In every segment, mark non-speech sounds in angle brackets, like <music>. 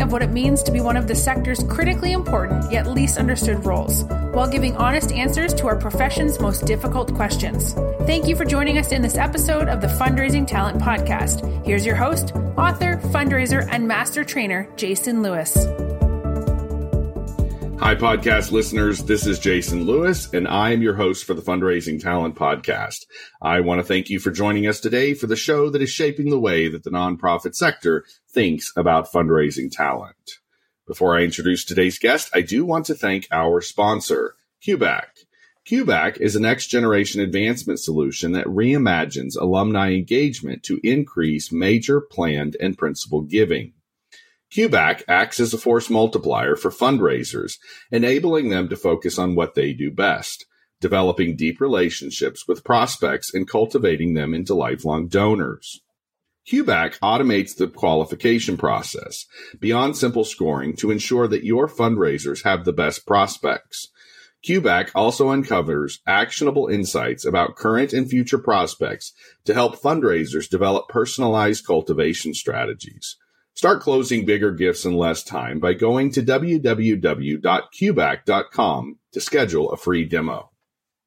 of what it means to be one of the sector's critically important yet least understood roles, while giving honest answers to our profession's most difficult questions. Thank you for joining us in this episode of the Fundraising Talent Podcast. Here's your host, author, fundraiser, and master trainer, Jason Lewis. Hi, podcast listeners. This is Jason Lewis, and I am your host for the Fundraising Talent Podcast. I want to thank you for joining us today for the show that is shaping the way that the nonprofit sector thinks about fundraising talent. Before I introduce today's guest, I do want to thank our sponsor, CueBack. CueBack is a next generation advancement solution that reimagines alumni engagement to increase major planned and principal giving. CueBack acts as a force multiplier for fundraisers, enabling them to focus on what they do best, developing deep relationships with prospects and cultivating them into lifelong donors. CueBack automates the qualification process beyond simple scoring to ensure that your fundraisers have the best prospects. CueBack also uncovers actionable insights about current and future prospects to help fundraisers develop personalized cultivation strategies. Start closing bigger gifts in less time by going to www.cueback.com to schedule a free demo.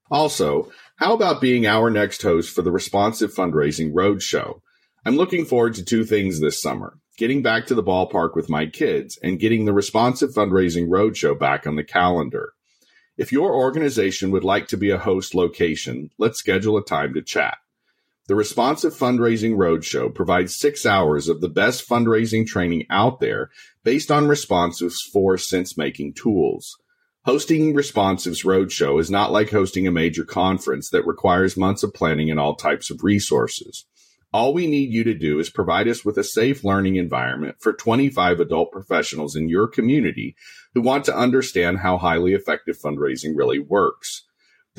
Also, how about being our next host for the Responsive Fundraising Roadshow? I'm looking forward to two things this summer getting back to the ballpark with my kids and getting the Responsive Fundraising Roadshow back on the calendar. If your organization would like to be a host location, let's schedule a time to chat. The Responsive Fundraising Roadshow provides six hours of the best fundraising training out there based on Responsive's four sense making tools. Hosting Responsive's Roadshow is not like hosting a major conference that requires months of planning and all types of resources. All we need you to do is provide us with a safe learning environment for 25 adult professionals in your community who want to understand how highly effective fundraising really works.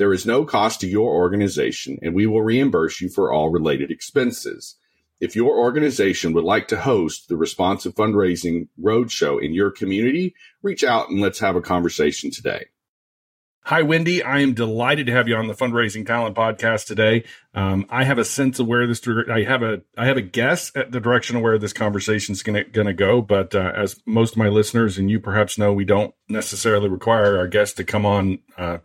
There is no cost to your organization, and we will reimburse you for all related expenses. If your organization would like to host the Responsive Fundraising Roadshow in your community, reach out and let's have a conversation today. Hi, Wendy. I am delighted to have you on the Fundraising Talent Podcast today. Um, I have a sense of where this, I have a, I have a guess at the direction of where this conversation is going to go. But uh, as most of my listeners and you perhaps know, we don't necessarily require our guests to come on. Uh,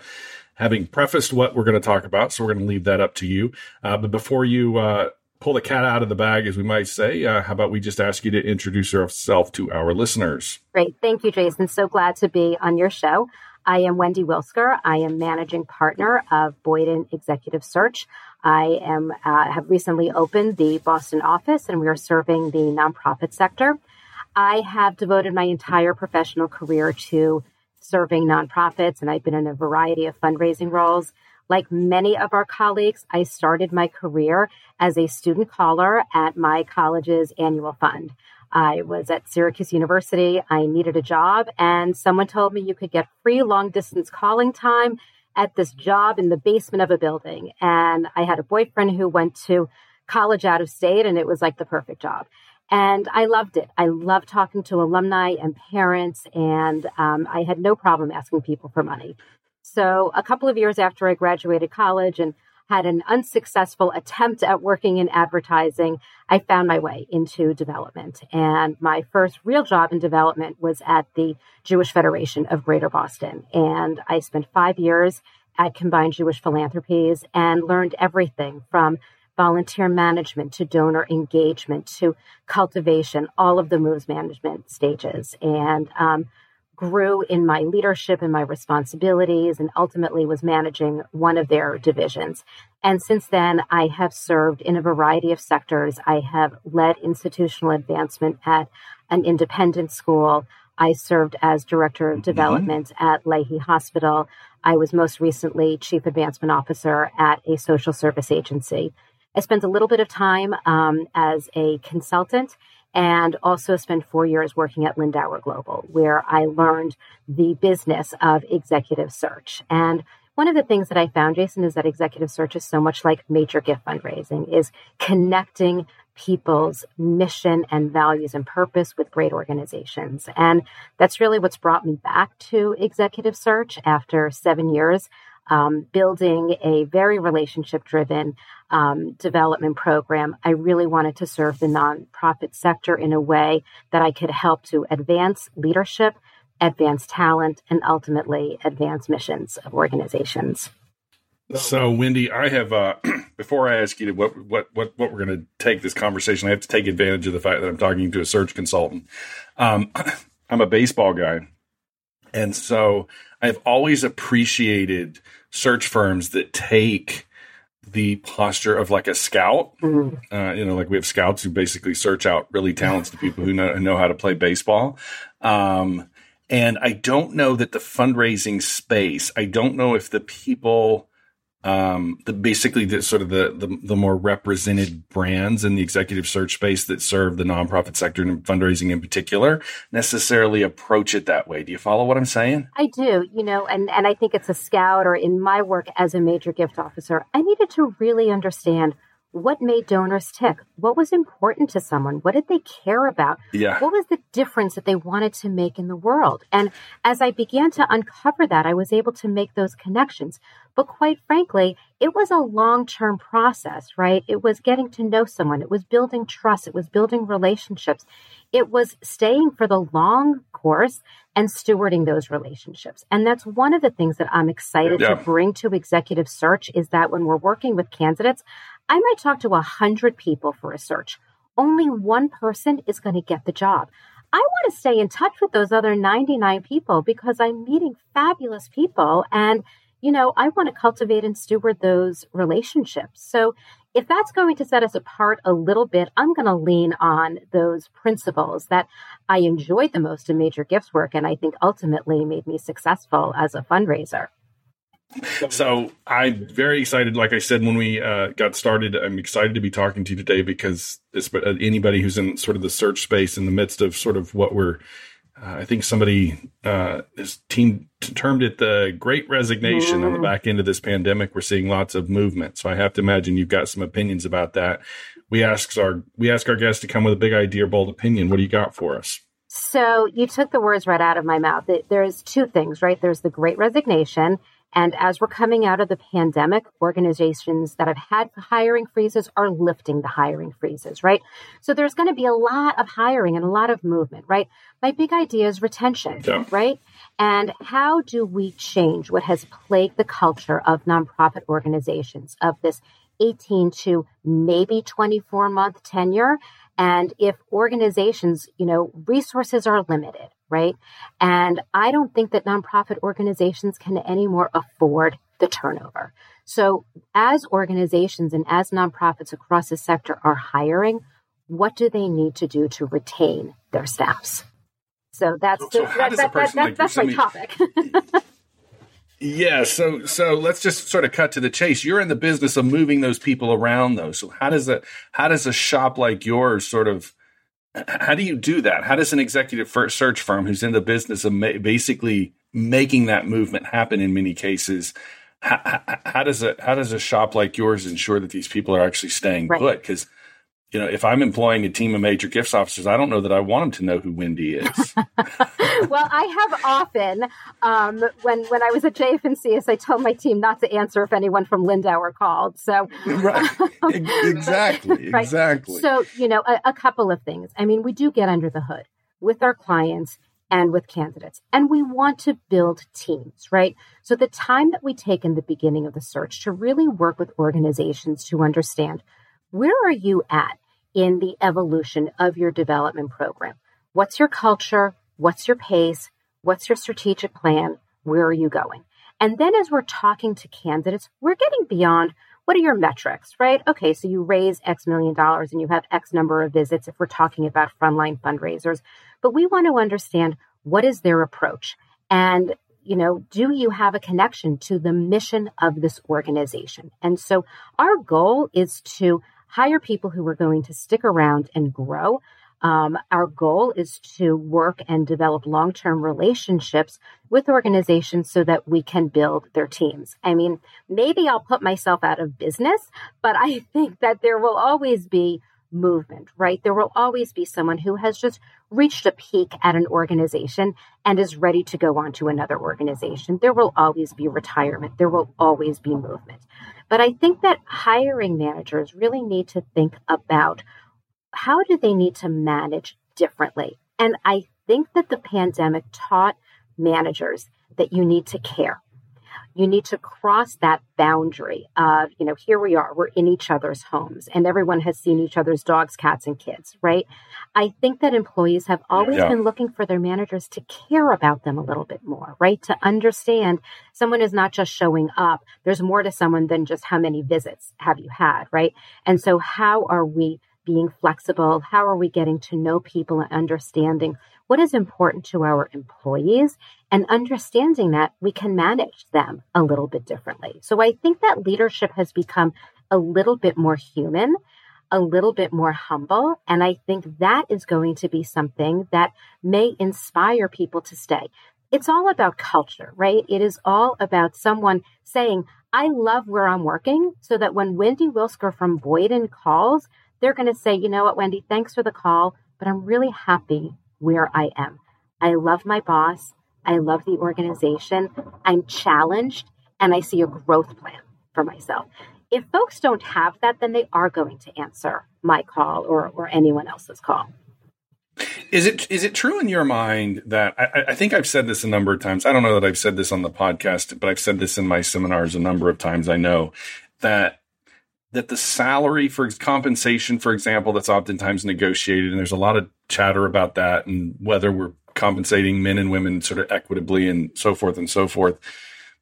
having prefaced what we're going to talk about. So we're going to leave that up to you. Uh, but before you uh, pull the cat out of the bag, as we might say, uh, how about we just ask you to introduce yourself to our listeners? Great. Thank you, Jason. So glad to be on your show. I am Wendy Wilsker. I am managing partner of Boyden Executive Search. I am uh, have recently opened the Boston office, and we are serving the nonprofit sector. I have devoted my entire professional career to serving nonprofits, and I've been in a variety of fundraising roles. Like many of our colleagues, I started my career as a student caller at my college's annual fund. I was at Syracuse University. I needed a job, and someone told me you could get free long distance calling time at this job in the basement of a building. And I had a boyfriend who went to college out of state, and it was like the perfect job. And I loved it. I loved talking to alumni and parents, and um, I had no problem asking people for money. So, a couple of years after I graduated college and had an unsuccessful attempt at working in advertising, I found my way into development. And my first real job in development was at the Jewish Federation of Greater Boston. And I spent five years at Combined Jewish Philanthropies and learned everything from volunteer management to donor engagement to cultivation, all of the moves management stages, and um, grew in my leadership and my responsibilities, and ultimately was managing one of their divisions. And since then, I have served in a variety of sectors. I have led institutional advancement at an independent school. I served as director of mm-hmm. development mm-hmm. at Lahey Hospital. I was most recently chief advancement officer at a social service agency. I spent a little bit of time um, as a consultant and also spent four years working at Lindauer Global, where I learned the business of executive search. And one of the things that I found, Jason, is that executive search is so much like major gift fundraising, is connecting people's mission and values and purpose with great organizations. And that's really what's brought me back to executive search after seven years um, building a very relationship driven um, development program. I really wanted to serve the nonprofit sector in a way that I could help to advance leadership, advance talent, and ultimately advance missions of organizations. So, Wendy, I have uh, <clears throat> before I ask you what what what what we're going to take this conversation, I have to take advantage of the fact that I'm talking to a search consultant. Um, <clears throat> I'm a baseball guy, and so I've always appreciated search firms that take the posture of like a scout. Mm-hmm. Uh, you know, like we have scouts who basically search out really talented <laughs> people who know, know how to play baseball. Um, and I don't know that the fundraising space, I don't know if the people um, the basically the sort of the, the, the more represented brands in the executive search space that serve the nonprofit sector and fundraising in particular necessarily approach it that way. Do you follow what I'm saying? I do, you know, and and I think it's a scout or in my work as a major gift officer, I needed to really understand what made donors tick? What was important to someone? What did they care about? Yeah. What was the difference that they wanted to make in the world? And as I began to uncover that, I was able to make those connections. But quite frankly, it was a long term process, right? It was getting to know someone. It was building trust. It was building relationships. It was staying for the long course and stewarding those relationships. And that's one of the things that I'm excited yeah. to bring to executive search is that when we're working with candidates, I might talk to a hundred people for a search. Only one person is going to get the job. I want to stay in touch with those other 99 people because I'm meeting fabulous people and you know, I want to cultivate and steward those relationships. So if that's going to set us apart a little bit, I'm going to lean on those principles that I enjoyed the most in major gifts work and I think ultimately made me successful as a fundraiser. <laughs> So I'm very excited. Like I said when we uh, got started, I'm excited to be talking to you today because uh, anybody who's in sort of the search space in the midst of sort of what we're, uh, I think somebody uh, his team termed it the Great Resignation mm. on the back end of this pandemic. We're seeing lots of movement, so I have to imagine you've got some opinions about that. We ask our we ask our guests to come with a big idea or bold opinion. What do you got for us? So you took the words right out of my mouth. There's two things, right? There's the Great Resignation and as we're coming out of the pandemic, organizations that have had hiring freezes are lifting the hiring freezes, right? So there's going to be a lot of hiring and a lot of movement, right? My big idea is retention, yeah. right? And how do we change what has plagued the culture of nonprofit organizations of this 18 to maybe 24 month tenure? And if organizations, you know, resources are limited, right? And I don't think that nonprofit organizations can anymore afford the turnover. So, as organizations and as nonprofits across the sector are hiring, what do they need to do to retain their staffs? So that's so, the, that, that, that, like that's my topic. <laughs> yeah, so so let's just sort of cut to the chase. You're in the business of moving those people around, though. So how does a how does a shop like yours sort of how do you do that? How does an executive search firm who's in the business of ma- basically making that movement happen in many cases? How, how, how, does a how does a shop like yours ensure that these people are actually staying right. put? Because you know, if I'm employing a team of major gifts officers, I don't know that I want them to know who Wendy is. <laughs> well, I have often, um, when when I was at JF&CS, I told my team not to answer if anyone from Lindauer called. So, right, <laughs> exactly, right? exactly. So, you know, a, a couple of things. I mean, we do get under the hood with our clients and with candidates. And we want to build teams, right? So the time that we take in the beginning of the search to really work with organizations to understand where are you at in the evolution of your development program? What's your culture? What's your pace? What's your strategic plan? Where are you going? And then as we're talking to candidates, we're getting beyond what are your metrics, right? Okay, so you raise X million dollars and you have X number of visits if we're talking about frontline fundraisers. But we want to understand what is their approach and you know, do you have a connection to the mission of this organization? And so our goal is to hire people who are going to stick around and grow. Um, our goal is to work and develop long term relationships with organizations so that we can build their teams. I mean, maybe I'll put myself out of business, but I <laughs> think that there will always be movement, right? There will always be someone who has just reached a peak at an organization and is ready to go on to another organization. There will always be retirement. There will always be movement. But I think that hiring managers really need to think about how do they need to manage differently? And I think that the pandemic taught managers that you need to care. You need to cross that boundary of, you know, here we are, we're in each other's homes and everyone has seen each other's dogs, cats, and kids, right? I think that employees have always yeah. been looking for their managers to care about them a little bit more, right? To understand someone is not just showing up. There's more to someone than just how many visits have you had, right? And so how are we being flexible? How are we getting to know people and understanding what is important to our employees and understanding that we can manage them a little bit differently? So I think that leadership has become a little bit more human, a little bit more humble. And I think that is going to be something that may inspire people to stay. It's all about culture, right? It is all about someone saying, I love where I'm working so that when Wendy Wilsker from Boyden calls, they're going to say, you know what, Wendy, thanks for the call, but I'm really happy where I am. I love my boss. I love the organization. I'm challenged and I see a growth plan for myself. If folks don't have that, then they are going to answer my call or, or anyone else's call. Is it is it true in your mind that I, I, think I've said this a number of times? I don't know that I've said this on the podcast, but I've said this in my seminars a number of times. I know that that the salary for compensation, for example, that's oftentimes negotiated, and there's a lot of chatter about that and whether we're compensating men and women sort of equitably and so forth and so forth.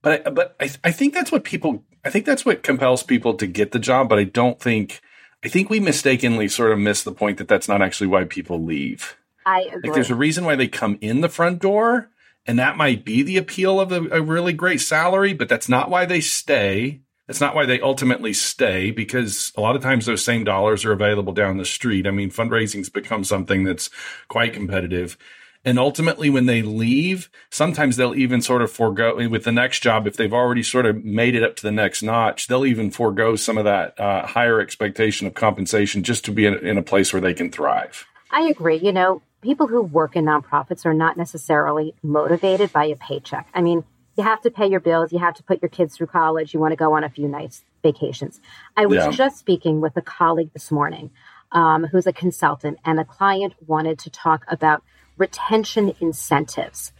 But I, but I, I think that's what people I think that's what compels people to get the job. But I don't think I think we mistakenly sort of miss the point that that's not actually why people leave. I agree. Like there's a reason why they come in the front door, and that might be the appeal of a, a really great salary, but that's not why they stay. That's not why they ultimately stay because a lot of times those same dollars are available down the street. I mean, fundraising's become something that's quite competitive. And ultimately, when they leave, sometimes they'll even sort of forego with the next job. If they've already sort of made it up to the next notch, they'll even forego some of that uh, higher expectation of compensation just to be in, in a place where they can thrive. I agree. You know, people who work in nonprofits are not necessarily motivated by a paycheck. I mean, you have to pay your bills, you have to put your kids through college, you want to go on a few nice vacations. I was yeah. just speaking with a colleague this morning um, who's a consultant, and a client wanted to talk about retention incentives.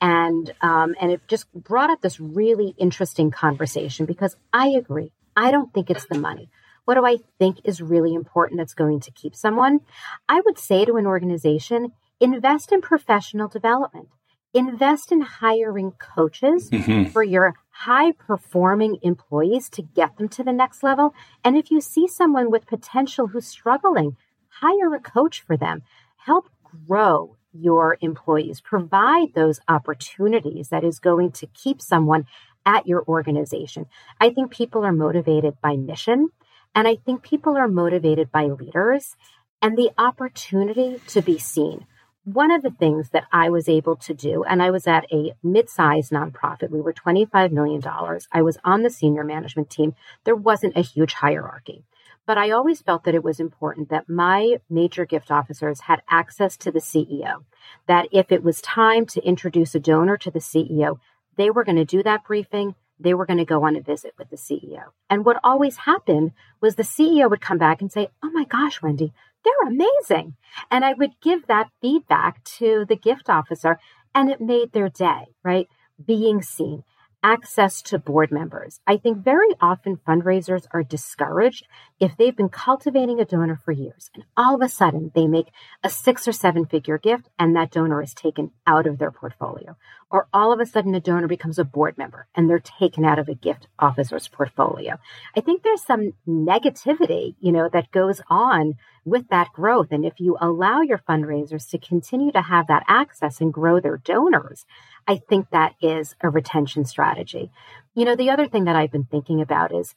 And um, and it just brought up this really interesting conversation because I agree. I don't think it's the money. What do I think is really important that's going to keep someone? I would say to an organization, invest in professional development invest in hiring coaches mm-hmm. for your high performing employees to get them to the next level. And if you see someone with potential who's struggling, hire a coach for them. Help grow your employees. Provide those opportunities that is going to keep someone at your organization. I think people are motivated by mission, and I think people are motivated by leaders and the opportunity to be seen one of the things that I was able to do, and I was at a mid sized nonprofit, we were $25 million. I was on the senior management team. There wasn't a huge hierarchy. But I always felt that it was important that my major gift officers had access to the CEO, that if it was time to introduce a donor to the CEO, they were going to do that briefing. They were going to go on a visit with the CEO. And what always happened was the CEO would come back and say, Oh my gosh, Wendy, they're amazing. And I would give that feedback to the gift officer, and it made their day, right? Being seen, access to board members. I think very often fundraisers are discouraged if they've been cultivating a donor for years and all of a sudden they make a six or seven figure gift and that donor is taken out of their portfolio. Or all of a sudden a donor becomes a board member and they're taken out of a gift officer's portfolio. I think there's some negativity, you know, that goes on with that growth. And if you allow your fundraisers to continue to have that access and grow their donors, I think that is a retention strategy. You know, the other thing that I've been thinking about is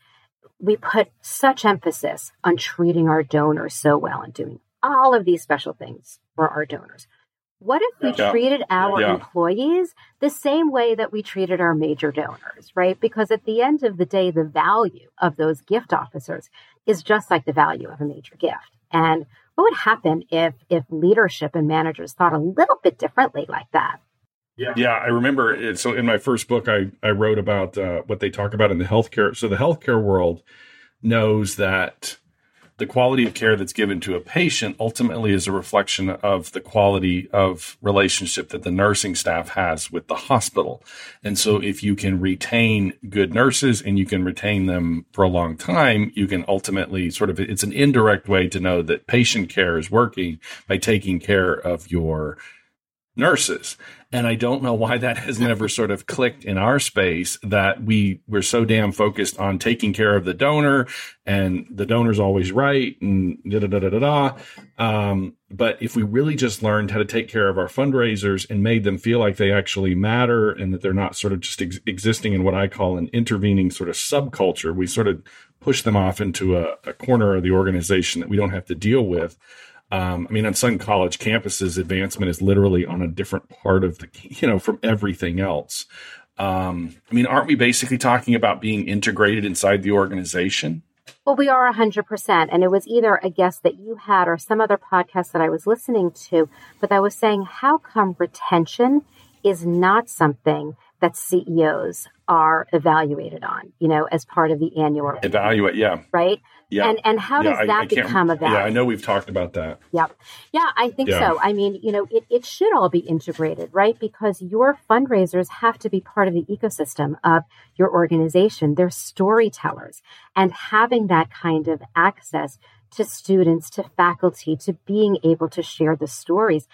we put such emphasis on treating our donors so well and doing all of these special things for our donors. What if we Yeah. treated our Yeah. employees the same way that we treated our major donors, right? Because at the end of the day, the value of those gift officers is just like the value of a major gift. And what would happen if if leadership and managers thought a little bit differently like that? Yeah, yeah, I remember. It, so in my first book, I I wrote about uh, what they talk about in the healthcare. So the healthcare world knows that the quality of care that's given to a patient ultimately is a reflection of the quality of relationship that the nursing staff has with the hospital. And so if you can retain good nurses and you can retain them for a long time, you can ultimately sort of it's an indirect way to know that patient care is working by taking care of your nurses. And I don't know why that has never <laughs> sort of clicked in our space that we we're so damn focused on taking care of the donor and the donor's always right and da da da da da. Um, but if we really just learned how to take care of our fundraisers and made them feel like they actually matter and that they're not sort of just ex- existing in what I call an intervening sort of subculture, we sort of push them off into a, a corner of the organization that we don't have to deal with. Um, I mean, on some college campuses, advancement is literally on a different part of the, <laughs> you know, from everything else. Um, I mean, aren't we basically talking about being integrated inside the organization? Well, we are 100%. And it was either a guest that you had or some other podcast that I was listening to, but I was saying, how come retention is not something that CEOs are evaluated on, you know, as part of the annual, Evaluate, yeah, right? yeah. And and how Yeah, does that I can't- become a value? Yeah, I know we've talked about that. Yep. Yeah, I think Yeah. so. I mean, you know, it, it should all be integrated, right? Because your fundraisers have to be part of the ecosystem of your organization. They're storytellers. And having that kind of access to students, to faculty, to being able to share the stories,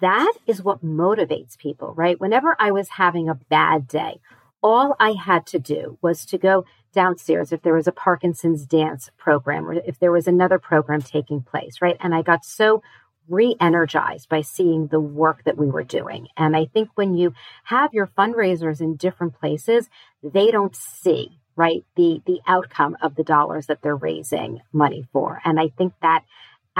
that is what motivates people, right? Whenever I was having a bad day, all I had to do was to go downstairs if there was a Parkinson's dance program or if there was another program taking place, right? And I got so re energized by seeing the work that we were doing. And I think when you have your fundraisers in different places, they don't see right the the outcome of the dollars that they're raising money for and i think that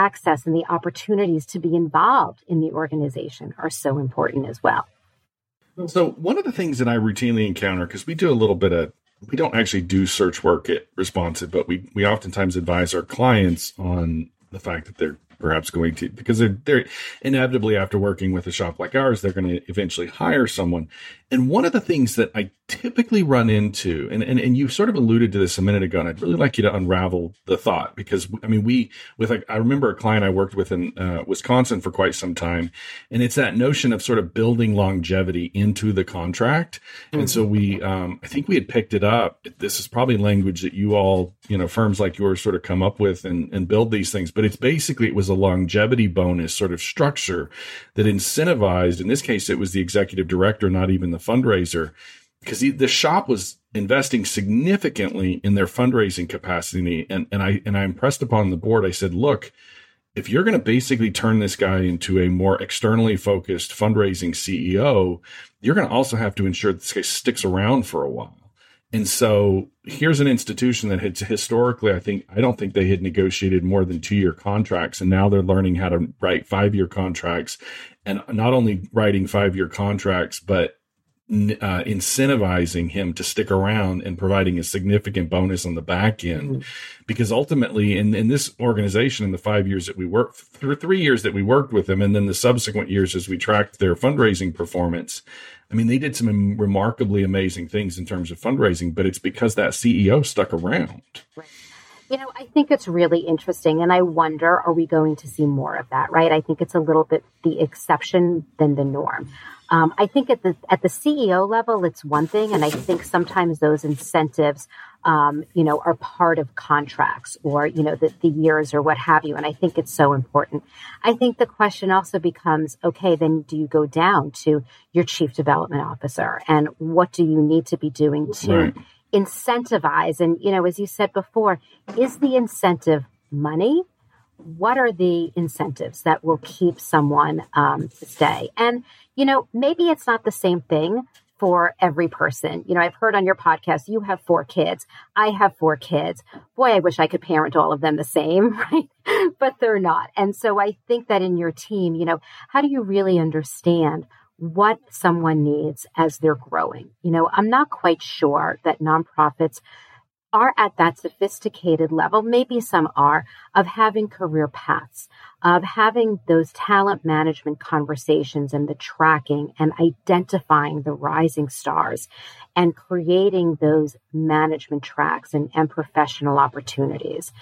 access and the opportunities to be involved in the organization are so important as well So one of the things that I routinely encounter, because we do a little bit of, we don't actually do search work at Responsive, but we we oftentimes advise our clients on the fact that they're perhaps going to because they're they're inevitably after working with a shop like ours, they're going to eventually hire someone. And one of the things that I typically run into, and, and, and you sort of alluded to this a minute ago, and I'd really like you to unravel the thought because I mean, we, with like, I remember a client I worked with in uh, Wisconsin for quite some time, and it's that notion of sort of building longevity into the contract. And so we, um, I think we had picked it up. This is probably language that you all, you know, firms like yours sort of come up with and, and build these things, but it's basically, it was a longevity bonus sort of structure that incentivized, in this case, it was the executive director, not even the fundraiser, because the shop was investing significantly in their fundraising capacity. And, and I, and I impressed upon the board, I said, look, if you're going to basically turn this guy into a more externally focused fundraising CEO, you're going to also have to ensure this guy sticks around for a while. And so here's an institution that had historically, I think, I don't think they had negotiated more than two year contracts. And now they're learning how to write five year contracts and not only writing five year contracts, but uh, incentivizing him to stick around and providing a significant bonus on the back end. Mm-hmm. Because ultimately, in, in this organization, in the five years that we worked, through three years that we worked with them, and then the subsequent years as we tracked their fundraising performance, I mean, they did some remarkably amazing things in terms of fundraising, but it's because that CEO stuck around. Right. You know, I think it's really interesting, and I wonder, are we going to see more of that? Right? I think it's a little bit the exception than the norm. Um, I think at the at the CEO level, it's one thing, and I think sometimes those incentives, um, you know, are part of contracts or you know the, the years or what have you. And I think it's so important. I think the question also becomes, okay, then do you go down to your chief development officer, and what do you need to be doing to Right. incentivize? And you know, as you said before, is the incentive money? What are the incentives that will keep someone um, stay? And, you know, maybe it's not the same thing for every person. You know, I've heard on your podcast, you have four kids. I have four kids. Boy, I wish I could parent all of them the same, <laughs> right? but they're not. And so I think that in your team, you know, how do you really understand what someone needs as they're growing? You know, I'm not quite sure that nonprofits are at that sophisticated level, maybe some are, of having career paths, of having those talent management conversations and the tracking and identifying the rising stars and creating those management tracks and, and professional opportunities.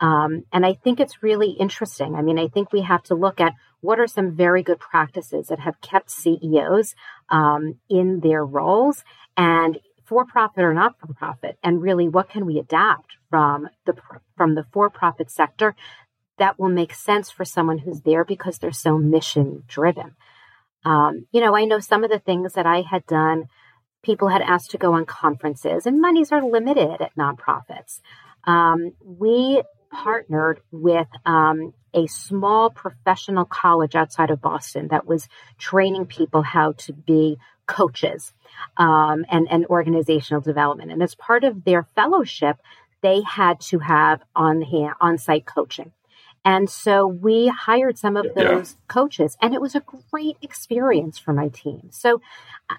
Um, and I think it's really interesting. I mean, I think we have to look at what are some very good practices that have kept CEOs um, in their roles and for profit or not for profit and really what can we adapt from the from the for profit sector that will make sense for someone who's there because they're so mission driven um, you know i know some of the things that i had done people had asked to go on conferences and monies are limited at nonprofits. Um, we partnered with um, a small professional college outside of boston that was training people how to be coaches um, and, and organizational development. And as part of their fellowship, they had to have on hand on site coaching. And so we hired some of those yeah. coaches, and it was a great experience for my team. So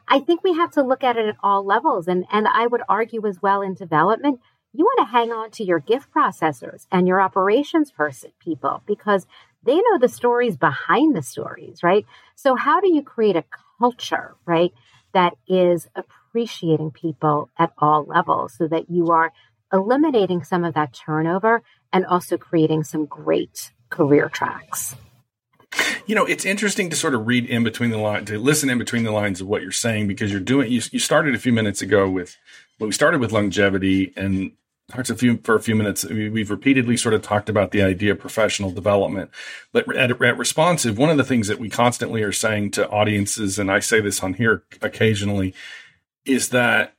I think we have to look at it at all levels. And, and I would argue as well in development, you want to hang on to your gift processors and your operations person people because they know the stories behind the stories, right? So how do you create a culture, right? That is appreciating people at all levels so that you are eliminating some of that turnover and also creating some great career tracks. You know, it's interesting to sort of read in between the lines, to listen in between the lines of what you're saying, because you're doing, you, you started a few minutes ago with, well, we started with longevity and talked a few for a few minutes. We've repeatedly sort of talked about the idea of professional development, but at, at, responsive, one of the things that we constantly are saying to audiences, and I say this on here occasionally, is that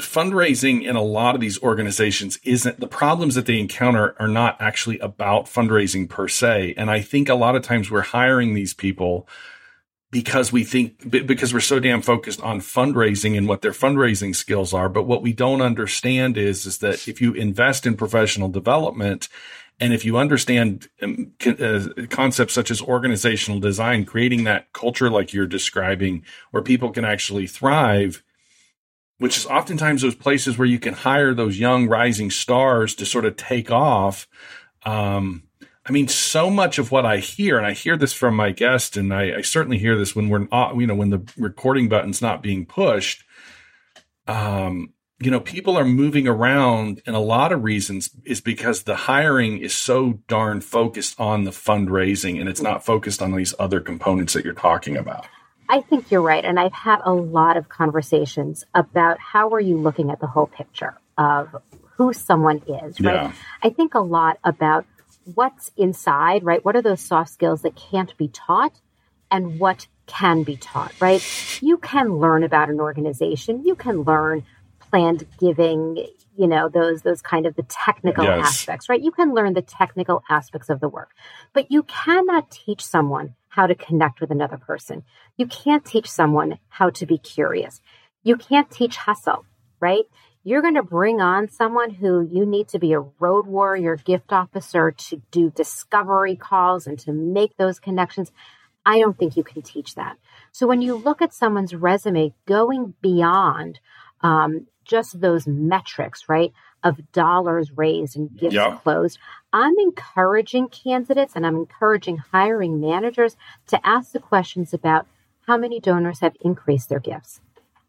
fundraising in a lot of these organizations isn't the problems that they encounter are not actually about fundraising per se. And I think a lot of times we're hiring these people because we think because we're so damn focused on fundraising and what their fundraising skills are. But what we don't understand is is that if you invest in professional development and if you understand um, uh, concepts such as organizational design creating that culture like you're describing where people can actually thrive which is oftentimes those places where you can hire those young rising stars to sort of take off um, I mean, so much of what I hear, and I hear this from my guest, and I, I certainly hear this when we're, not, you know, when the recording button's not being pushed. Um, you know, people are moving around, and a lot of reasons is because the hiring is so darn focused on the fundraising, and it's not focused on these other components that you're talking about. I think you're right, and I've had a lot of conversations about how are you looking at the whole picture of who someone is, right? Yeah. I think a lot about what's inside, right? What are those soft skills that can't be taught and what can be taught, right? You can learn about an organization. You can learn planned giving, you know, those those kind of the technical yes. aspects, right? You can learn the technical aspects of the work. But you cannot teach someone how to connect with another person. You can't teach someone how to be curious. You can't teach hustle, right? You're going to bring on someone who you need to be a road warrior gift officer to do discovery calls and to make those connections. I don't think you can teach that. So when you look at someone's resume going beyond um, just those metrics, right, of dollars raised and gifts yeah. closed, I'm encouraging candidates and I'm encouraging hiring managers to ask the questions about how many donors have increased their gifts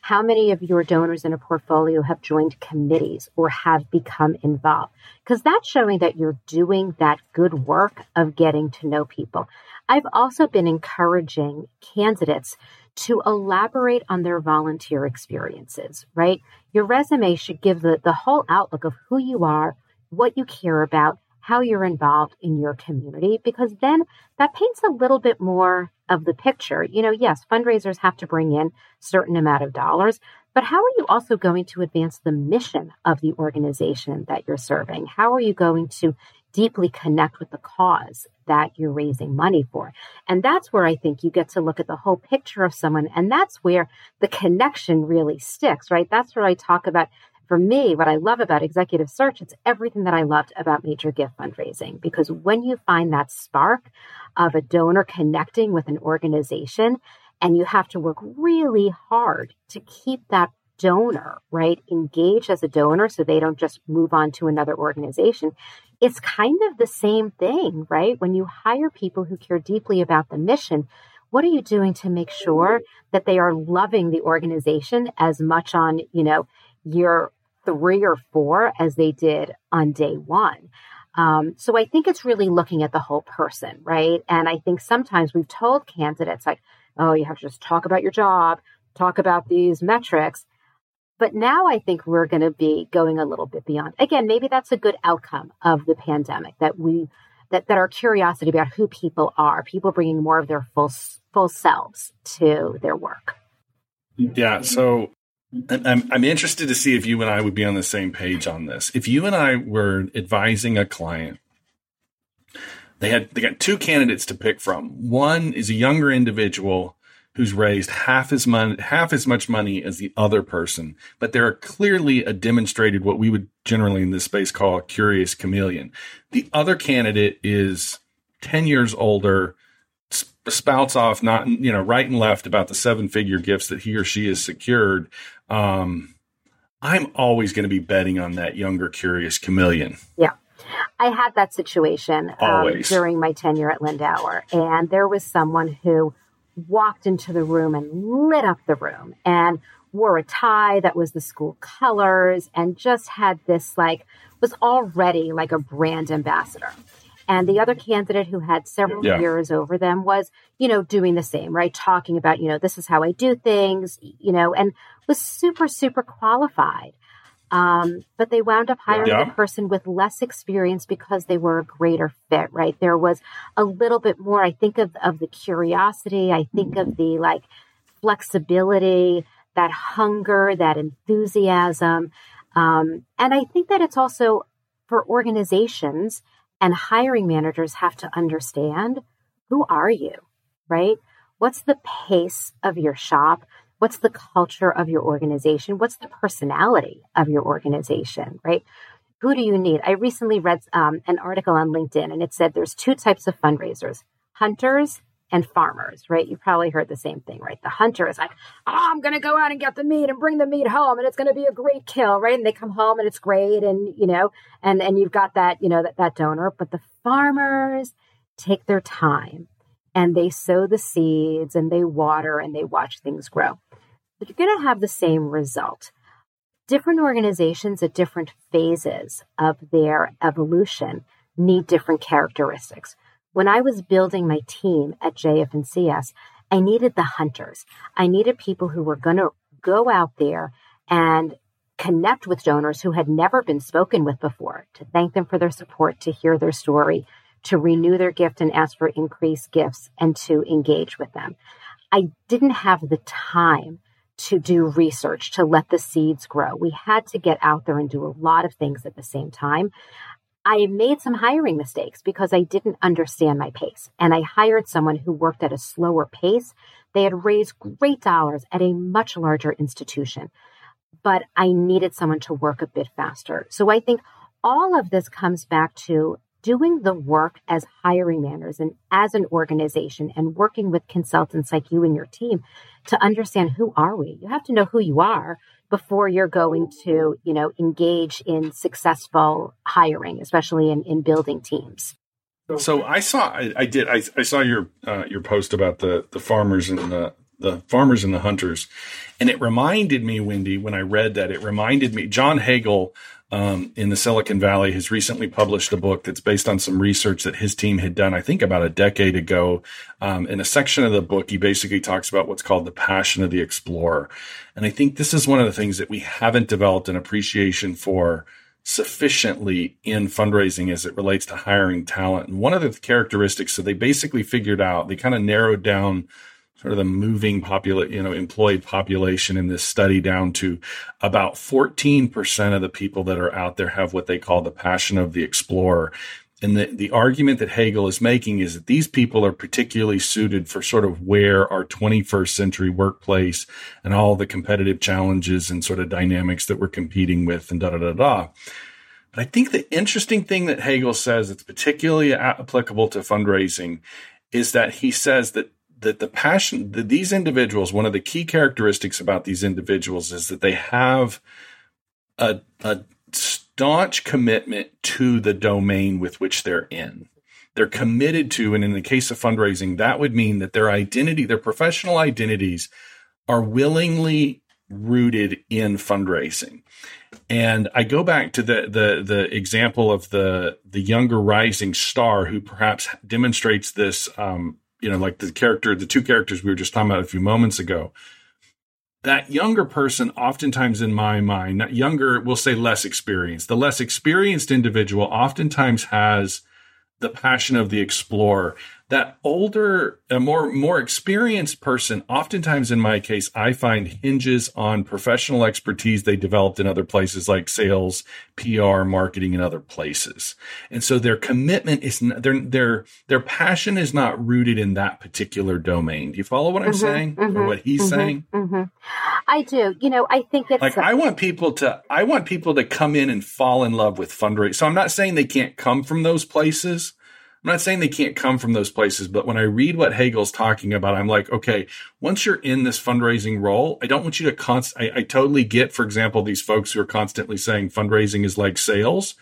how many of your donors in a portfolio have joined committees or have become involved? Because that's showing that you're doing that good work of getting to know people. I've also been encouraging candidates to elaborate on their volunteer experiences, right? Your resume should give the, the whole outlook of who you are, what you care about, how you're involved in your community, because then that paints a little bit more of the picture. You know, yes, fundraisers have to bring in certain amount of dollars, but how are you also going to advance the mission of the organization that you're serving? How are you going to deeply connect with the cause that you're raising money for. And that's where I think you get to look at the whole picture of someone. And that's where the connection really sticks, right? That's where I talk about, for me, what I love about executive search, it's everything that I loved about major gift fundraising. Because when you find that spark of a donor connecting with an organization, and you have to work really hard to keep that donor, right, engaged as a donor so they don't just move on to another organization it's kind of the same thing, right? When you hire people who care deeply about the mission, what are you doing to make sure that they are loving the organization as much on, you know, year three or four as they did on day one? Um, so I think it's really looking at the whole person, right? And I think sometimes we've told candidates like, oh, you have to just talk about your job, talk about these metrics. But now I think we're going to be going a little bit beyond. Again, maybe that's a good outcome of the pandemic that we that that our curiosity about who people are, people bringing more of their full full selves to their work. Yeah, so I'm I'm interested to see if you and I would be on the same page on this. If you and I were advising a client they had they got two candidates to pick from. One is a younger individual who's raised half as money, half as much money as the other person, but they're clearly a demonstrated what we would generally in this space call a curious chameleon. The other candidate is 10 years older, spouts off not, you know, right and left about the seven figure gifts that he or she has secured. Um, I'm always going to be betting on that younger curious chameleon. Yeah. I had that situation um, during my tenure at Lindauer, and there was someone who walked into the room and lit up the room and wore a tie that was the school colors and just had this like was already like a brand ambassador and the other candidate who had several yeah. years over them was you know doing the same right talking about you know this is how i do things you know and was super super qualified um, but they wound up hiring yeah. a person with less experience because they were a greater fit, right? There was a little bit more, I think of, of the curiosity. I think of the like flexibility, that hunger, that enthusiasm. Um, and I think that it's also for organizations and hiring managers have to understand who are you, right? What's the pace of your shop? What's the culture of your organization? What's the personality of your organization, right? Who do you need? I recently read um, an article on LinkedIn and it said there's two types of fundraisers hunters and farmers, right? You probably heard the same thing, right? The hunter is like, oh, I'm going to go out and get the meat and bring the meat home and it's going to be a great kill, right? And they come home and it's great. And, you know, and, and you've got that, you know, that, that donor, but the farmers take their time and they sow the seeds and they water and they watch things grow but you're going to have the same result. Different organizations at different phases of their evolution need different characteristics. When I was building my team at JF and CS, I needed the hunters. I needed people who were going to go out there and connect with donors who had never been spoken with before, to thank them for their support, to hear their story, to renew their gift and ask for increased gifts, and to engage with them. I didn't have the time to do research, to let the seeds grow. We had to get out there and do a lot of things at the same time. I made some hiring mistakes because I didn't understand my pace. And I hired someone who worked at a slower pace. They had raised great dollars at a much larger institution, but I needed someone to work a bit faster. So I think all of this comes back to doing the work as hiring managers and as an organization and working with consultants like you and your team to understand who are we you have to know who you are before you're going to you know engage in successful hiring especially in, in building teams. So i saw i, I did I, I, saw your uh, your post about the the farmers and the the farmers and the hunters and it reminded me wendy when i read that it reminded me john hagel um, in the Silicon Valley has recently published a book that's based on some research that his team had done, I think about a decade ago. Um, in a section of the book, he basically talks about what's called the passion of the explorer. And I think this is one of the things that we haven't developed an appreciation for sufficiently in fundraising as it relates to hiring talent. And one of the characteristics, so they basically figured out, they kind of narrowed down sort of the moving popula- you know, employed population in this study down to about 14% of the people that are out there have what they call the passion of the explorer. And the, the argument that Hagel is making is that these people are particularly suited for sort of where our 21st century workplace and all the competitive challenges and sort of dynamics that we're competing with and da da da da. But I think the interesting thing that Hagel says that's particularly applicable to fundraising is that he says that that the passion that these individuals, one of the key characteristics about these individuals is that they have a, a staunch commitment to the domain with which they're in. They're committed to, and in the case of fundraising, that would mean that their identity, their professional identities are willingly rooted in fundraising. And I go back to the the the example of the the younger rising star who perhaps demonstrates this um, you know, like the character, the two characters we were just talking about a few moments ago, that younger person, oftentimes in my mind, not younger, we'll say less experienced. The less experienced individual oftentimes has the passion of the explorer that older, a more more experienced person, oftentimes in my case, I find hinges on professional expertise they developed in other places like sales, PR, marketing, and other places. And so their commitment is their their their passion is not rooted in that particular domain. Do you follow what I'm mm-hmm, saying mm-hmm, or what he's mm-hmm, saying? Mm-hmm. I do. You know, I think it's like a- I want people to I want people to come in and fall in love with fundraising. So I'm not saying they can't come from those places. I'm not saying they can't come from those places, but when I read what Hagel's talking about, I'm like, okay, once you're in this fundraising role, I don't want you to const. I, I totally get, for example, these folks who are constantly saying fundraising is like sales,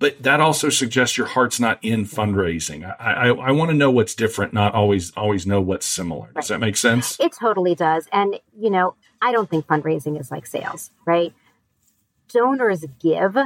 but that also suggests your heart's not in fundraising. I, I, I want to know what's different, not always always know what's similar. Does that make sense? It totally does. And you know, I don't think fundraising is like sales, right? Donors give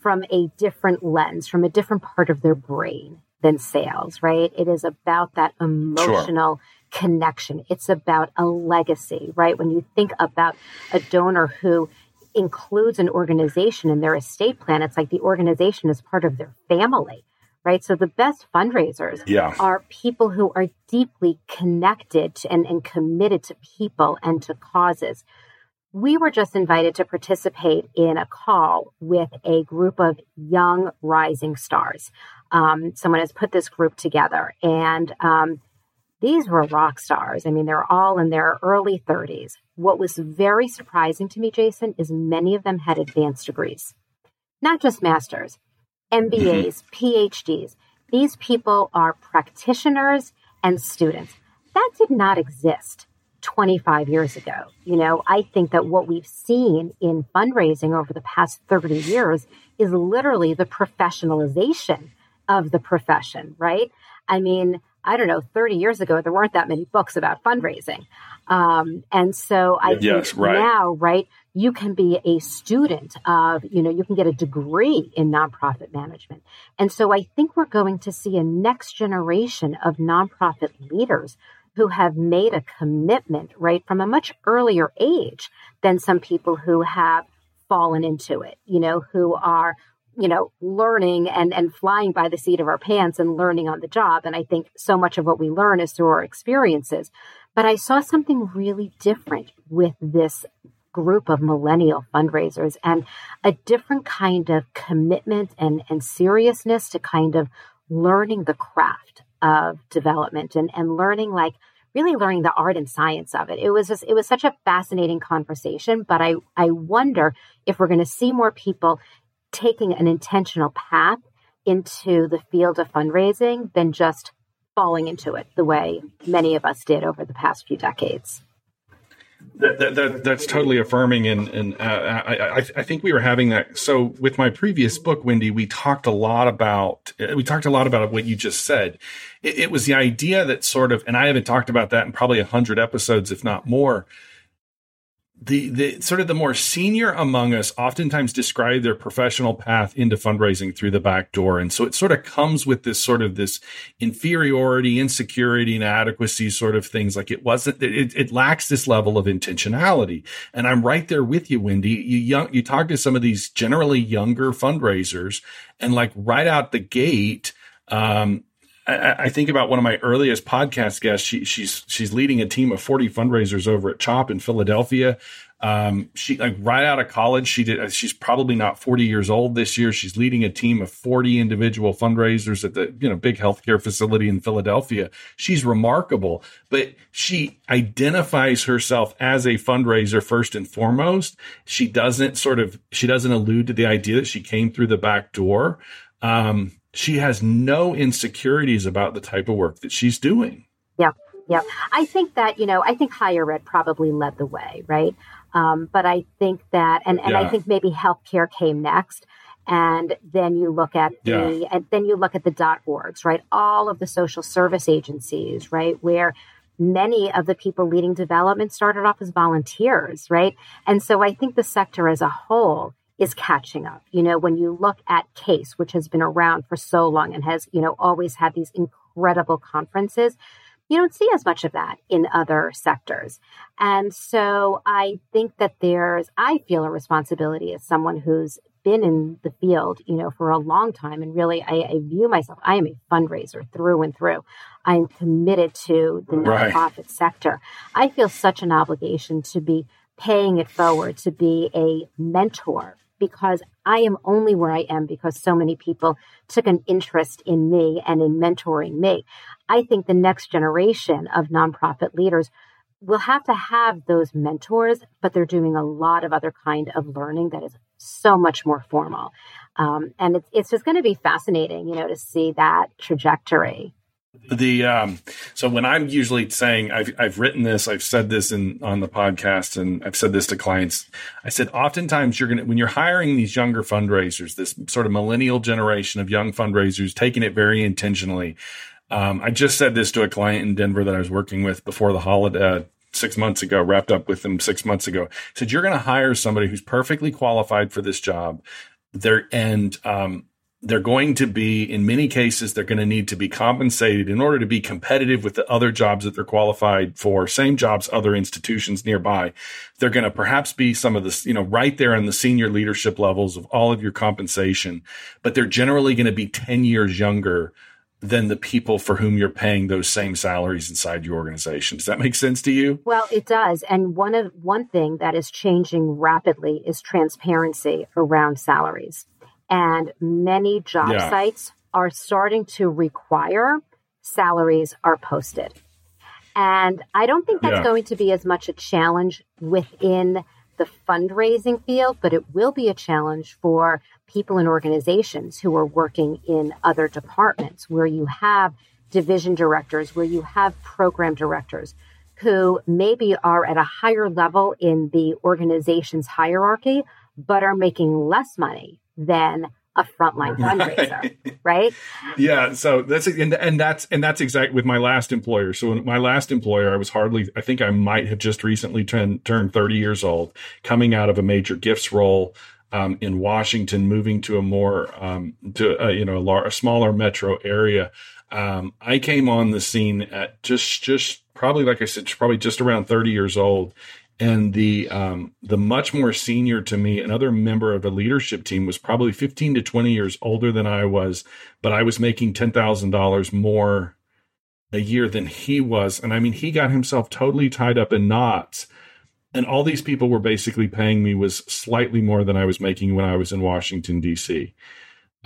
from a different lens, from a different part of their brain than sales, right? It is about that emotional sure. connection. It's about a legacy, right? When you think about a donor who includes an organization in their estate plan, it's like the organization is part of their family, right? So the best fundraisers yeah. are people who are deeply connected and, and committed to people and to causes. We were just invited to participate in a call with a group of young rising stars um, someone has put this group together, and um, these were rock stars. I mean, they're all in their early 30s. What was very surprising to me, Jason, is many of them had advanced degrees, not just masters, MBAs, PhDs. These people are practitioners and students. That did not exist 25 years ago. You know, I think that what we've seen in fundraising over the past 30 years is literally the professionalization of the profession, right? I mean, I don't know, 30 years ago, there weren't that many books about fundraising. Um, and so I yes, think right. now, right, you can be a student of, you know, you can get a degree in nonprofit management. And so I think we're going to see a next generation of nonprofit leaders who have made a commitment, right, from a much earlier age than some people who have fallen into it, you know, who are you know, learning and, and flying by the seat of our pants and learning on the job. And I think so much of what we learn is through our experiences. But I saw something really different with this group of millennial fundraisers and a different kind of commitment and, and seriousness to kind of learning the craft of development and, and learning like really learning the art and science of it. It was just, it was such a fascinating conversation, but I, I wonder if we're going to see more people taking an intentional path into the field of fundraising than just falling into it the way many of us did over the past few decades. That, that, that, that's totally affirming, and and uh, I, I think we were having that. So with my previous book, Wendy, we talked a lot about we talked a lot about what you just said. It, it was the idea that sort of, and I haven't talked about that in probably a hundred episodes, if not more the the sort of the more senior among us oftentimes describe their professional path into fundraising through the back door. And so it sort of comes with this sort of this inferiority insecurity inadequacy sort of things. Like it wasn't it, it lacks this level of intentionality. And i'm right there with you wendy. You young you talk to some of these generally younger fundraisers and like right out the gate um, I, I, think about one of my earliest podcast guests. She, she's she's leading a team of 40 fundraisers over at CHOP in Philadelphia. Um, she like right out of college, she did. She's probably not 40 years old this year. She's leading a team of 40 individual fundraisers at the you know big healthcare facility in Philadelphia. She's remarkable, but she identifies herself as a fundraiser first and foremost. She doesn't sort of she doesn't allude to the idea that she came through the back door. Um, she has no insecurities about the type of work that she's doing. Yeah. Yeah. I think that, you know, I think higher ed probably led the way, right? Um, but I think that, and, and yeah. I think maybe healthcare came next. And then you look at the, yeah. and then you look at the dot orgs, right? All of the social service agencies, right? Where many of the people leading development started off as volunteers, right? And so I think the sector as a whole is catching up. You know, when you look at CASE, which has been around for so long and has, you know, always had these incredible conferences, you don't see as much of that in other sectors. And so I think that there's, I feel a responsibility as someone who's been in the field, you know, for a long time. And really, I, I view myself, I am a fundraiser through and through. I'm committed to the nonprofit right. sector. I feel such an obligation to be paying it forward, to be a mentor because I am only where I am because so many people took an interest in me and in mentoring me. I think the next generation of nonprofit leaders will have to have those mentors, but they're doing a lot of other kind of learning that is so much more formal. Um, and it's, it's just going to be fascinating, you know, to see that trajectory the um, so when I'm usually saying I've I've written this, I've said this in on the podcast, and I've said this to clients. I said oftentimes you're gonna when you're hiring these younger fundraisers, this sort of millennial generation of young fundraisers, taking it very intentionally. Um, I just said this to a client in Denver that I was working with before the holiday. Uh, six months ago, wrapped up with them six months ago. Said you're going to hire somebody who's perfectly qualified for this job. There and um, they're going to be, in many cases, they're going to need to be compensated in order to be competitive with the other jobs that they're qualified for, same jobs, other institutions nearby. They're going to perhaps be some of this, you know, right there in the senior leadership levels of all of your compensation, but they're generally going to be 10 years younger than the people for whom you're paying those same salaries inside your organization. Does that make sense to you? Well, it does. And one of one thing that is changing rapidly is transparency around salaries. And many job yeah. sites are starting to require salaries are posted. And I don't think that's yeah. going to be as much a challenge within the fundraising field, but it will be a challenge for people and organizations who are working in other departments where you have division directors, where you have program directors who maybe are at a higher level in the organization's hierarchy, but are making less money than a frontline <laughs> fundraiser, right? Yeah. So that's and, and that's and that's exactly with my last employer. So my last employer, I was hardly. I think I might have just recently turned turned thirty years old, coming out of a major gifts role. Um, in Washington, moving to a more um, to uh, you know a, lar- a, smaller metro area, um, I came on the scene at just just probably like I said, probably just around thirty years old, and the um, the much more senior to me, another member of a leadership team, was probably 15 to 20 years older than I was, but I was making ten thousand dollars more a year than he was, and I mean, he got himself totally tied up in knots. And all these people were basically paying me was slightly more than I was making when I was in Washington D.C.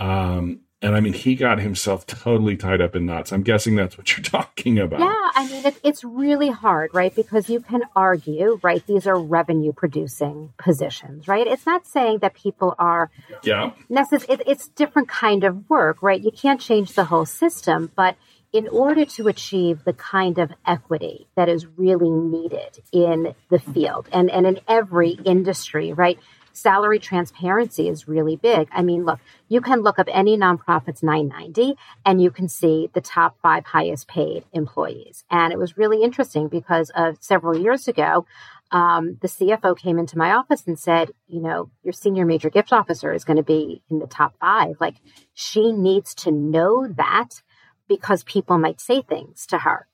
Um, and I mean, he got himself <laughs> totally tied up in knots. I'm guessing that's what you're <laughs> talking about. Yeah, I mean, it, it's really hard, right? Because you can argue, right? These are revenue producing positions, right? It's not saying that people are, yeah, necess- it, it's different kind of work, right? You can't change the whole system, but in order to achieve the kind of equity that is really needed in the field and, and in every industry, right? Salary transparency is really big. I mean, look, you can look up any nonprofit's 990 and you can see the top five highest paid employees. And it was really interesting because of several years ago, um, the CFO came into my office and said, you know, your senior major gift officer is going to be in the top five. Like she needs to know that because people might say things to her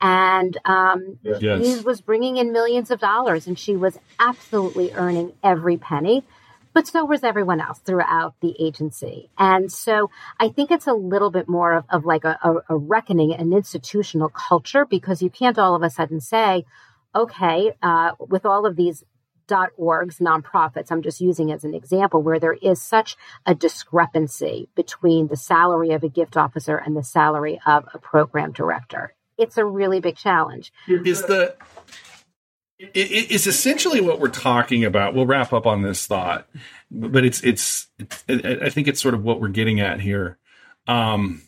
and um, yes. he was bringing in millions of dollars, and she was absolutely earning every penny. but so was everyone else throughout the agency. And so I think it's a little bit more of, of like a, a, a reckoning, an institutional culture, because you can't all of a sudden say, okay, uh, with all of these dot orgs, nonprofits, I'm just using as an example, where there is such a discrepancy between the salary of a gift officer and the salary of a program director. It's a really big challenge. Is the it is essentially what we're talking about. We'll wrap up on this thought, but it's, it's, it's I think it's sort of what we're getting at here. Um,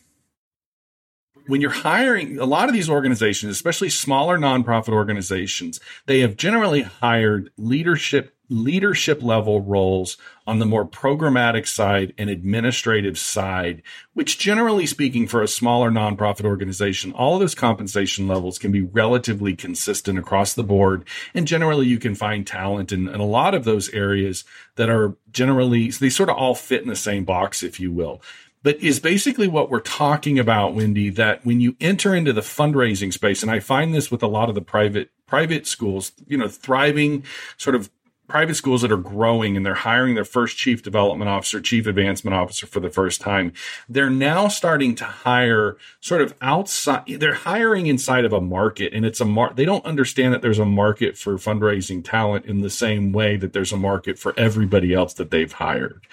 when you're hiring a lot of these organizations, especially smaller nonprofit organizations, they have generally hired leadership leadership level roles on the more programmatic side and administrative side, which generally speaking for a smaller nonprofit organization, all of those compensation levels can be relatively consistent across the board. And generally you can find talent in, in a lot of those areas that are generally, they sort of all fit in the same box, if you will but is basically what we're talking about, Wendy, that when you enter into the fundraising space, and I find this with a lot of the private private schools, you know, thriving sort of private schools that are growing and they're hiring their first chief development officer, chief advancement officer for the first time, they're now starting to hire sort of outside, they're hiring inside of a market and it's a they don't understand that there's a market for fundraising talent in the same way that there's a market for everybody else that they've hired.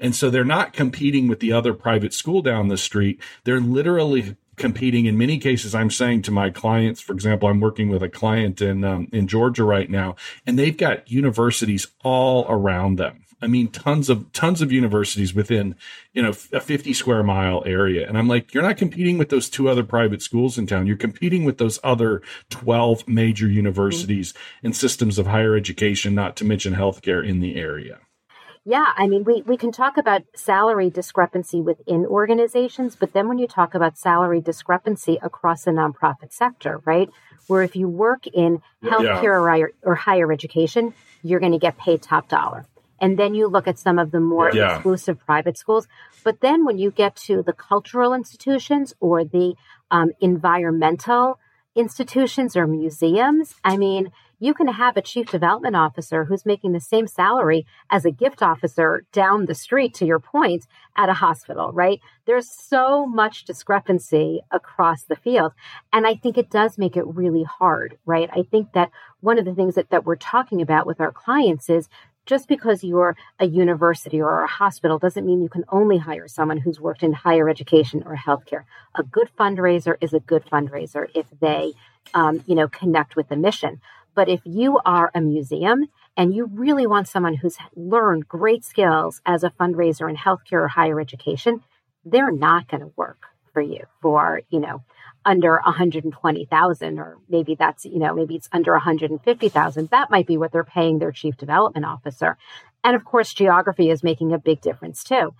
And so they're not competing with the other private school down the street. They're literally competing in many cases i'm saying to my clients for example i'm working with a client in um, in georgia right now and they've got universities all around them. I mean tons of tons of universities within you know a 50 square mile area. And i'm like you're not competing with those two other private schools in town. You're competing with those other 12 major universities mm-hmm. and systems of higher education not to mention healthcare in the area yeah, I mean, we, we can talk about salary discrepancy within organizations, but then when you talk about salary discrepancy across the nonprofit sector, right? Where if you work in healthcare yeah. or, higher, or higher education, you're going to get paid top dollar. And then you look at some of the more yeah. exclusive private schools. But then when you get to the cultural institutions or the um, environmental institutions or museums, I mean, you can have a chief development officer who's making the same salary as a gift officer down the street, to your point, at a hospital, right? There's so much discrepancy across the field. And I think it does make it really hard, right? I think that one of the things that, that we're talking about with our clients is just because you're a university or a hospital doesn't mean you can only hire someone who's worked in higher education or healthcare. A good fundraiser is a good fundraiser if they, um, you know, connect with the mission. But if you are a museum and you really want someone who's learned great skills as a fundraiser in healthcare or higher education, they're not going to work for you for, you know, under 120,000 or maybe that's, you know, maybe it's under 150,000. That might be what they're paying their chief development officer. And of course, geography is making a big difference too.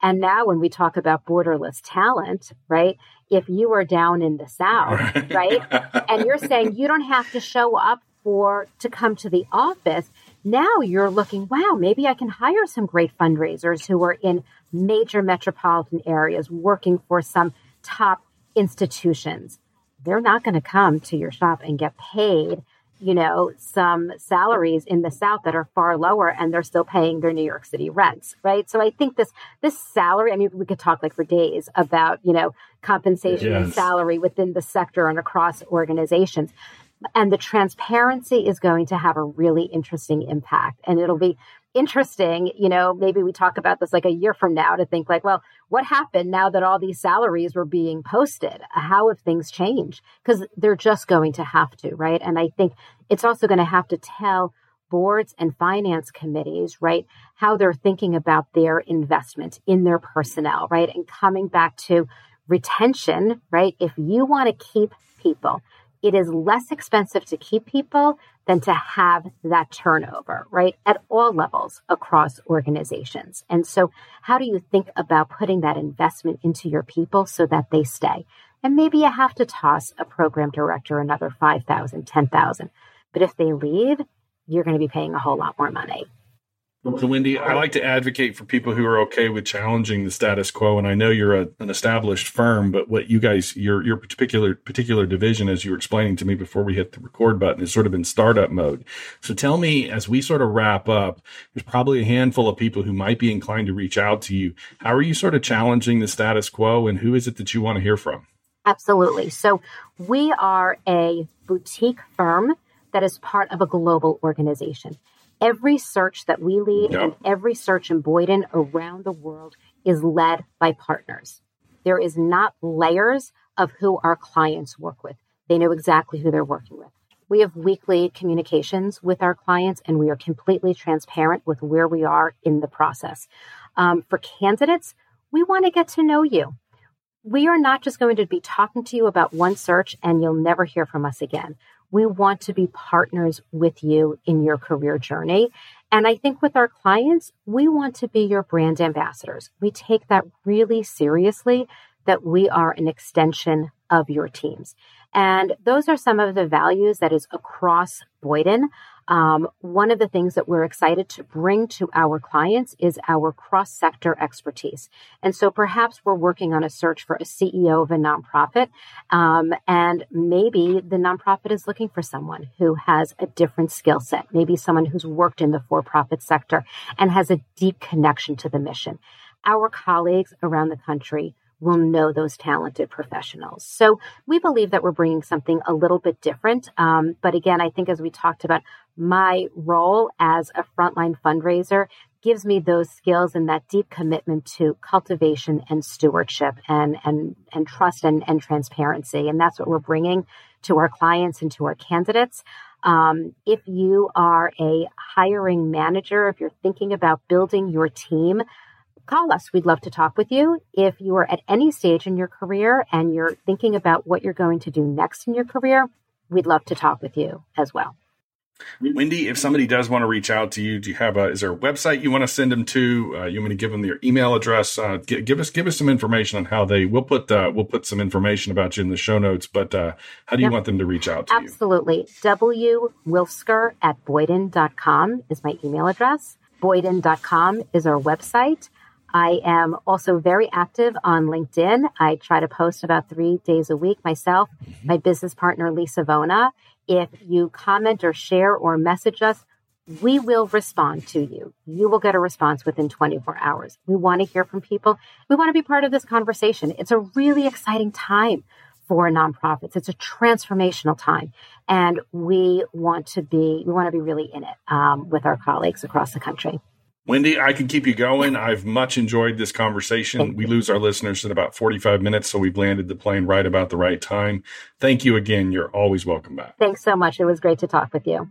And now when we talk about borderless talent, right? If you are down in the South, right? <laughs> and you're saying you don't have to show up for to come to the office. Now you're looking wow maybe i can hire some great fundraisers who are in major metropolitan areas working for some top institutions. They're not going to come to your shop and get paid you know some salaries in the south that are far lower and they're still paying their new york city rents right? So i think this this salary i mean we could talk like for days about you know compensation yes. and salary within the sector and across organizations and the transparency is going to have a really interesting impact. And it'll be interesting, you know, maybe we talk about this like a year from now to think like, well, what happened now that all these salaries were being posted? How have things changed? Because they're just going to have to, right? And I think it's also going to have to tell boards and finance committees, right, how they're thinking about their investment in their personnel, right? And coming back to retention, right? If you want to keep people, it is less expensive to keep people than to have that turnover, right? At all levels across organizations. And so, how do you think about putting that investment into your people so that they stay? And maybe you have to toss a program director another 5,000, 10,000. But if they leave, you're going to be paying a whole lot more money. So, Wendy, I like to advocate for people who are okay with challenging the status quo. And I know you're a, an established firm, but what you guys, your your particular particular division, as you were explaining to me before we hit the record button, is sort of in startup mode. So, tell me as we sort of wrap up, there's probably a handful of people who might be inclined to reach out to you. How are you sort of challenging the status quo, and who is it that you want to hear from? Absolutely. So, we are a boutique firm that is part of a global organization every search that we lead yep. and every search in Boyden around the world is led by partners. There is not layers of who our clients work with. They know exactly who they're working with. We have weekly communications with our clients and we are completely transparent with where we are in the process. Um, for candidates, we want to get to know you. We are not just going to be talking to you about one search and you'll never hear from us again. We want to be partners with you in your career journey. And I think with our clients, we want to be your brand ambassadors. We take that really seriously that we are an extension of your teams. And those are some of the values that is across Boyden. Um, one of the things that we're excited to bring to our clients is our cross sector expertise. And so perhaps we're working on a search for a CEO of a nonprofit. Um, and maybe the nonprofit is looking for someone who has a different skill set, maybe someone who's worked in the for profit sector and has a deep connection to the mission. Our colleagues around the country will know those talented professionals. So we believe that we're bringing something a little bit different. Um, but again, I think as we talked about, my role as a frontline fundraiser gives me those skills and that deep commitment to cultivation and stewardship and and and trust and, and transparency. And that's what we're bringing to our clients and to our candidates. Um, if you are a hiring manager, if you're thinking about building your team, call us. We'd love to talk with you. If you are at any stage in your career and you're thinking about what you're going to do next in your career, we'd love to talk with you as well. Wendy, if somebody does want to reach out to you, do you have a is there a website you want to send them to? Uh, you want to give them your email address? Uh, give, give, us give us some information on how they. We'll put uh, we'll put some information about you in the show notes. But uh, how do you yep. want them to reach out to Absolutely. you? Absolutely. W Wilsker at Boyden.com is my email address. Boyden.com is our website. I am also very active on LinkedIn. I try to post about three days a week myself, mm-hmm. my business partner, Lisa Vona. If you comment or share or message us, we will respond to you. You will get a response within 24 hours. We want to hear from people. We want to be part of this conversation. It's a really exciting time for nonprofits. It's a transformational time. And we want to be, we want to be really in it um, with our colleagues across the country. Wendy, I can keep you going. I've much enjoyed this conversation. Oh. We lose our listeners in about 45 minutes, so we've landed the plane right about the right time. Thank you again. You're always welcome back. Thanks so much. It was great to talk with you.